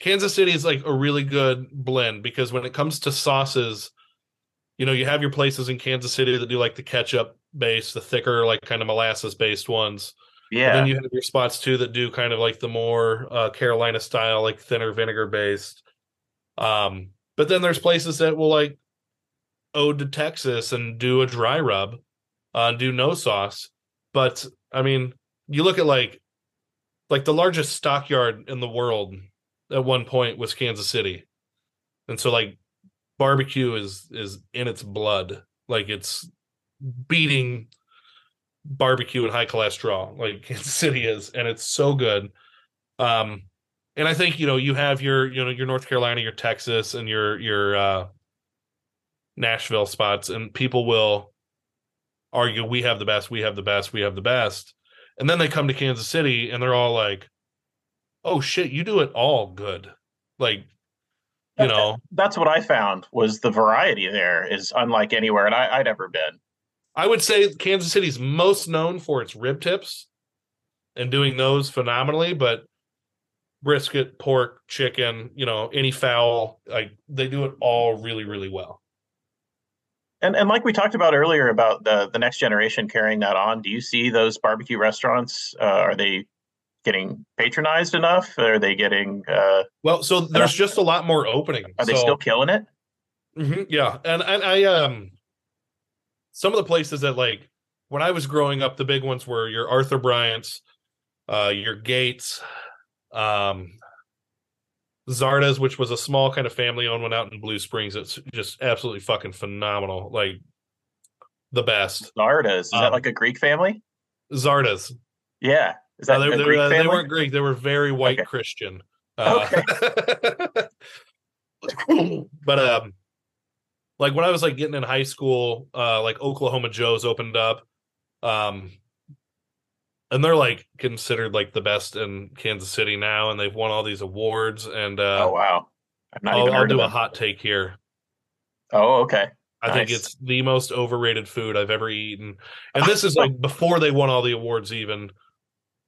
Kansas City is like a really good blend because when it comes to sauces, you know, you have your places in Kansas City that do like the ketchup base, the thicker, like kind of molasses based ones. And
Yeah,
then you have your spots too that do kind of like the more uh, Carolina style, like thinner vinegar based. Um, but then there's places that will like ode to Texas and do a dry rub, uh, do no sauce. But I mean, you look at like like the largest stockyard in the world at one point was Kansas City, and so like barbecue is is in its blood, like it's beating barbecue and high cholesterol like [LAUGHS] Kansas City is, and it's so good. Um, and I think you know you have your you know your North Carolina, your Texas, and your your uh, Nashville spots, and people will argue we have the best, we have the best, we have the best, and then they come to Kansas City and they're all like, "Oh shit, you do it all good," like you know.
that's what I found was the variety there is unlike anywhere and I, I'd ever been.
I would say Kansas City's most known for its rib tips and doing those phenomenally, but brisket, pork, chicken, you know, any fowl, like they do it all really, really well.
And and like we talked about earlier about the the next generation carrying that on, do you see those barbecue restaurants? Uh, are they getting patronized enough? Are they getting? Uh,
Well, so there's just a lot more opening.
are they still killing it?
Mhm, yeah, and and I um, some of the places that like when I was growing up, the big ones were your Arthur Bryant's, uh, your Gates, um, Zarda's, which was a small kind of family owned one out in Blue Springs. It's just absolutely fucking phenomenal, like the best.
Zarda's is that
Um,
like a Greek family?
Zarda's.
Yeah, is
No,
that
they, they, uh, they weren't Greek. They were very white
Okay.
Christian. Uh, [LAUGHS] but um, like when I was like getting in high school, uh, like Oklahoma Joe's opened up, um, and they're like considered like the best in Kansas City now, and they've won all these awards. And uh,
oh wow, I've not
I'll, do a hot take here.
Oh okay,
I think it's the most overrated food I've ever eaten. And this is [LAUGHS] like before they won all the awards, even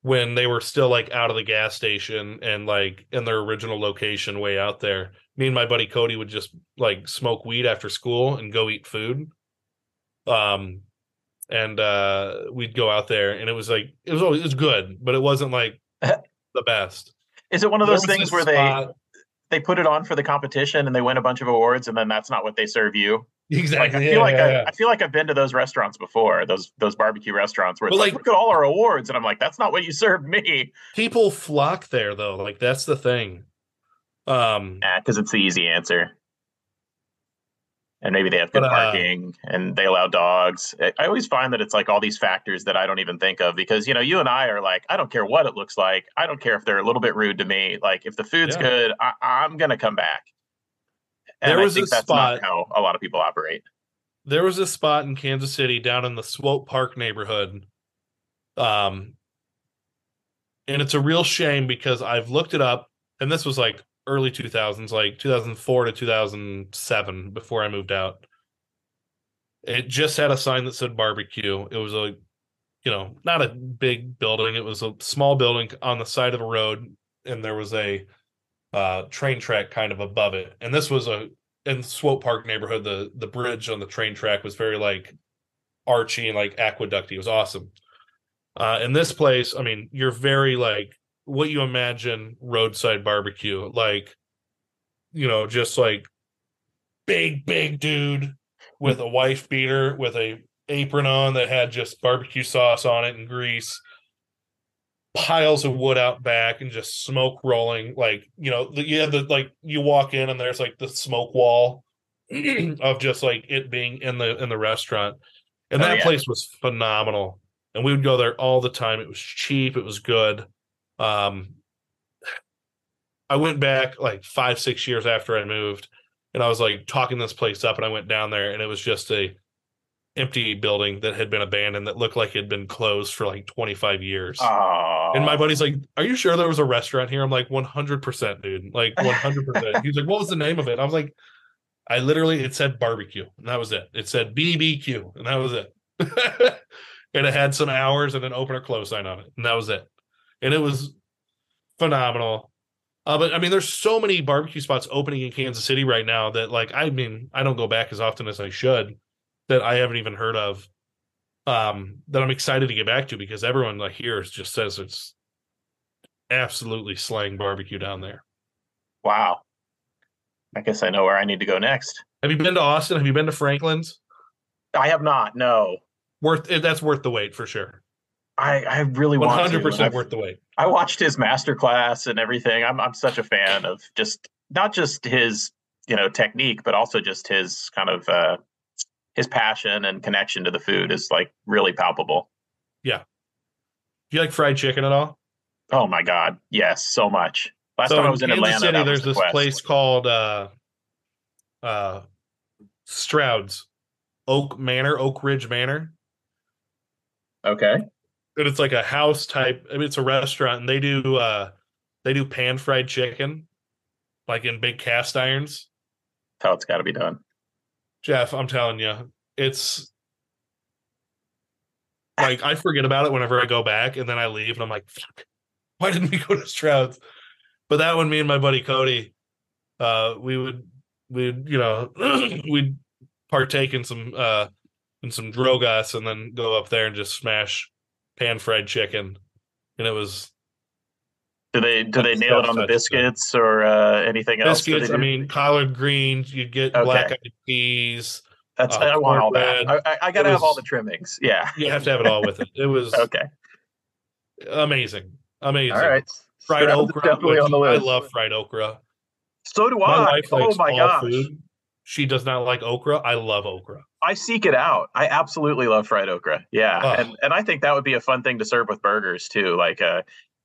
when they were still like out of the gas station and like in their original location way out there. Me and my buddy Cody would just like smoke weed after school and go eat food. Um and uh we'd go out there and it was like it was always it was good, but it wasn't like [LAUGHS] the best.
is it one of those things where they they put it on for the competition and they win a bunch of awards and then that's not what they serve you?
Exactly. [LAUGHS]
Like, I
yeah,
feel like
yeah,
I,
yeah.
I feel like I've been to those restaurants before, those those barbecue restaurants where it's like,
like-
look at all our awards, and I'm like, that's not what you served me.
people flock there though. Like that's the thing. Um,
Yeah, because it's the easy answer. And maybe they have good
But, uh,
parking and they allow dogs. I always find that it's like all these factors that I don't even think of because you know you and I are like I don't care what it looks like. I don't care if they're a little bit rude to me. Like if the food's
Yeah.
good, I, I'm gonna come back. And
There was a spot-
how a lot of people operate.
there was a spot in Kansas City down in the Swope Park neighborhood. Um, and it's a real shame because I've looked it up, and this was like early 2000s, like 2004 to 2007 before I moved out. It just had a sign that said barbecue. It was a, you know, not a big building. It was a small building on the side of a road, and there was a uh, train track kind of above it. And this was a in Swope Park neighborhood, the the bridge on the train track was very like archy and like aqueducty. It was awesome. Uh, in this place, I mean, you're very like what you imagine roadside barbecue, like you know, just like big, big dude with a wife beater with a apron on that had just barbecue sauce on it and grease piles of wood out back and just smoke rolling like you know the, you have the like you walk in and there's like the smoke wall [CLEARS THROAT] of just like it being in the in the restaurant. And
Oh,
that
yeah.
place was phenomenal. And we would go there all the time. It was cheap. It was good. Um i went back like five six years after i moved and i was like talking this place up and i went down there and it was just a empty building that had been abandoned that looked like it had been closed for like 25 years
Oh,
and my buddy's like, "Are you sure there was a restaurant here?" I'm like, "100%, dude. Like 100%." He's like, "What was the name of it?" I was like, "I literally it said barbecue, and that was it. It said BBQ, and that was it." [LAUGHS] and it had some hours and an open or close sign on it, and that was it. And it was phenomenal. Uh, but I mean, there's so many barbecue spots opening in Kansas City right now that, like, I mean, I don't go back as often as I should that I haven't even heard of um that I'm excited to get back to because everyone like here just says it's absolutely slaying barbecue down there.
wow. I guess I know where I need to go next.
Have you been to Austin? Have you been to Franklin's?
I have not. No,
Worth that's worth the wait for sure.
I I really want to.
hundred percent
I've-
worth the wait.
I watched his masterclass and everything. I'm I'm such a fan of just not just his you know technique, but also just his kind of uh, his passion and connection to the food is like really palpable. Yeah.
Do you like fried chicken at all?
Oh my god, yes, so much. Last time I was in
Kansas
Atlanta,
City, there's
the
this
quest.
place called uh uh Stroud's Oak Manor, Oak Ridge Manor.
Okay,
and it's like a house type. I mean, it's a restaurant, and they do uh they do pan fried chicken, like in big cast irons.
that's how it's got to be done.
Jeff, I'm telling you, it's like I forget about it whenever I go back, and then I leave, and I'm like, Fuck, why didn't we go to Stroud's? But that one, me and my buddy Cody, uh, we would we'd you know [CLEARS THROAT] we'd partake in some uh in some drogas, and then go up there and just smash pan fried chicken, and it was
Do they do they nail it on the biscuits or uh, anything else?
Biscuits. I mean, collard greens. You get
Okay.
black eyed peas.
that's
uh,
I want all that. I, I, got to have all the trimmings. Yeah.
You have to have it all with it. It was [LAUGHS]
Okay.
amazing, amazing.
All right.
fried okra.
definitely
which
on the
I love fried okra.
So do
My
I.
wife
Oh
likes
my
all
gosh.
food. She does not like okra. I love okra.
I seek it out. I absolutely love fried okra. Yeah,
Oh.
and and I think that would be a fun thing to serve with burgers too. Like, uh,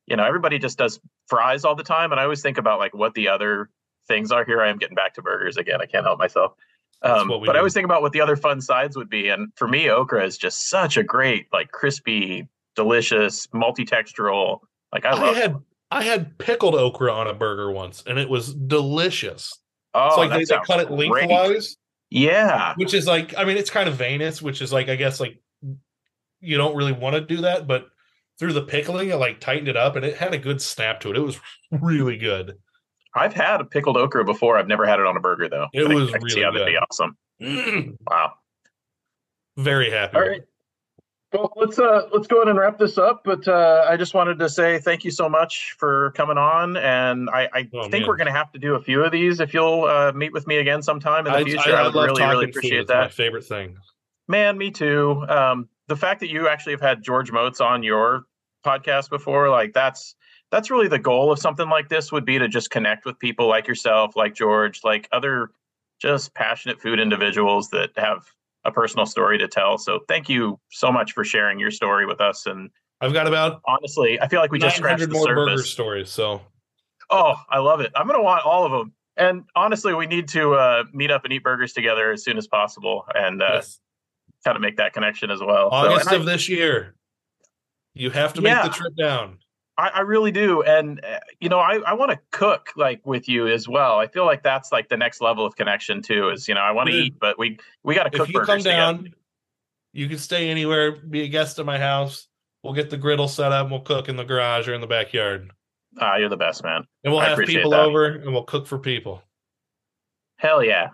you know, everybody just does fries all the time, and I always think about like what the other things are. Here I am getting back to burgers again. I can't help myself. Um, but I always think about what the other fun sides would be, and for me, okra is just such a great, like, crispy, delicious, multi-textural. Like I
I, had I had pickled okra on a burger once, and it was delicious.
oh,
it's like
that
they, they cut it
great.
lengthwise,
Yeah.
which is like I mean, it's kind of Venus, which is like I guess like you don't really want to do that, but through the pickling, it like tightened it up, and it had a good snap to it. It was really good.
I've had a pickled okra before. I've never had it on a burger though.
It
But I-
was
I see
really
that'd be awesome.
Mm,
Wow.
very happy.
All right. Well, let's uh let's go ahead and wrap this up. But uh, I just wanted to say thank you so much for coming on, and I, I
Oh,
think
man.
we're going to have to do a few of these if you'll uh, meet with me again sometime in the
I,
future. I, would really really appreciate
that. My favorite thing.
Man, me too. Um, the fact that you actually have had George Motz on your podcast before, like that's that's really the goal of something like this would be to just connect with people like yourself, like George, like other just passionate food individuals that have a personal story to tell. So thank you so much for sharing your story with us. And
I've got about
honestly, I feel like we just scratched the
more burger
surface.
stories. So
Oh, I love it. I'm gonna want all of them. And honestly, we need to uh, meet up and eat burgers together as soon as possible, and uh,
yes.
kind of make that connection as well. So,
August
I-
of this year, you have to
Yeah.
make the trip down.
I, I really do, and uh, you know, I, I want to cook like with you as well. I feel like that's like the next level of connection too. Is you know, I want to eat, but we we got to cook
If you come
together.
you can stay anywhere, be a guest at my house. We'll get the griddle set up. and We'll cook in the garage or in the backyard,
Ah, you're the best man.
and we'll
I
have people
that.
over, and we'll cook for people.
Hell yeah.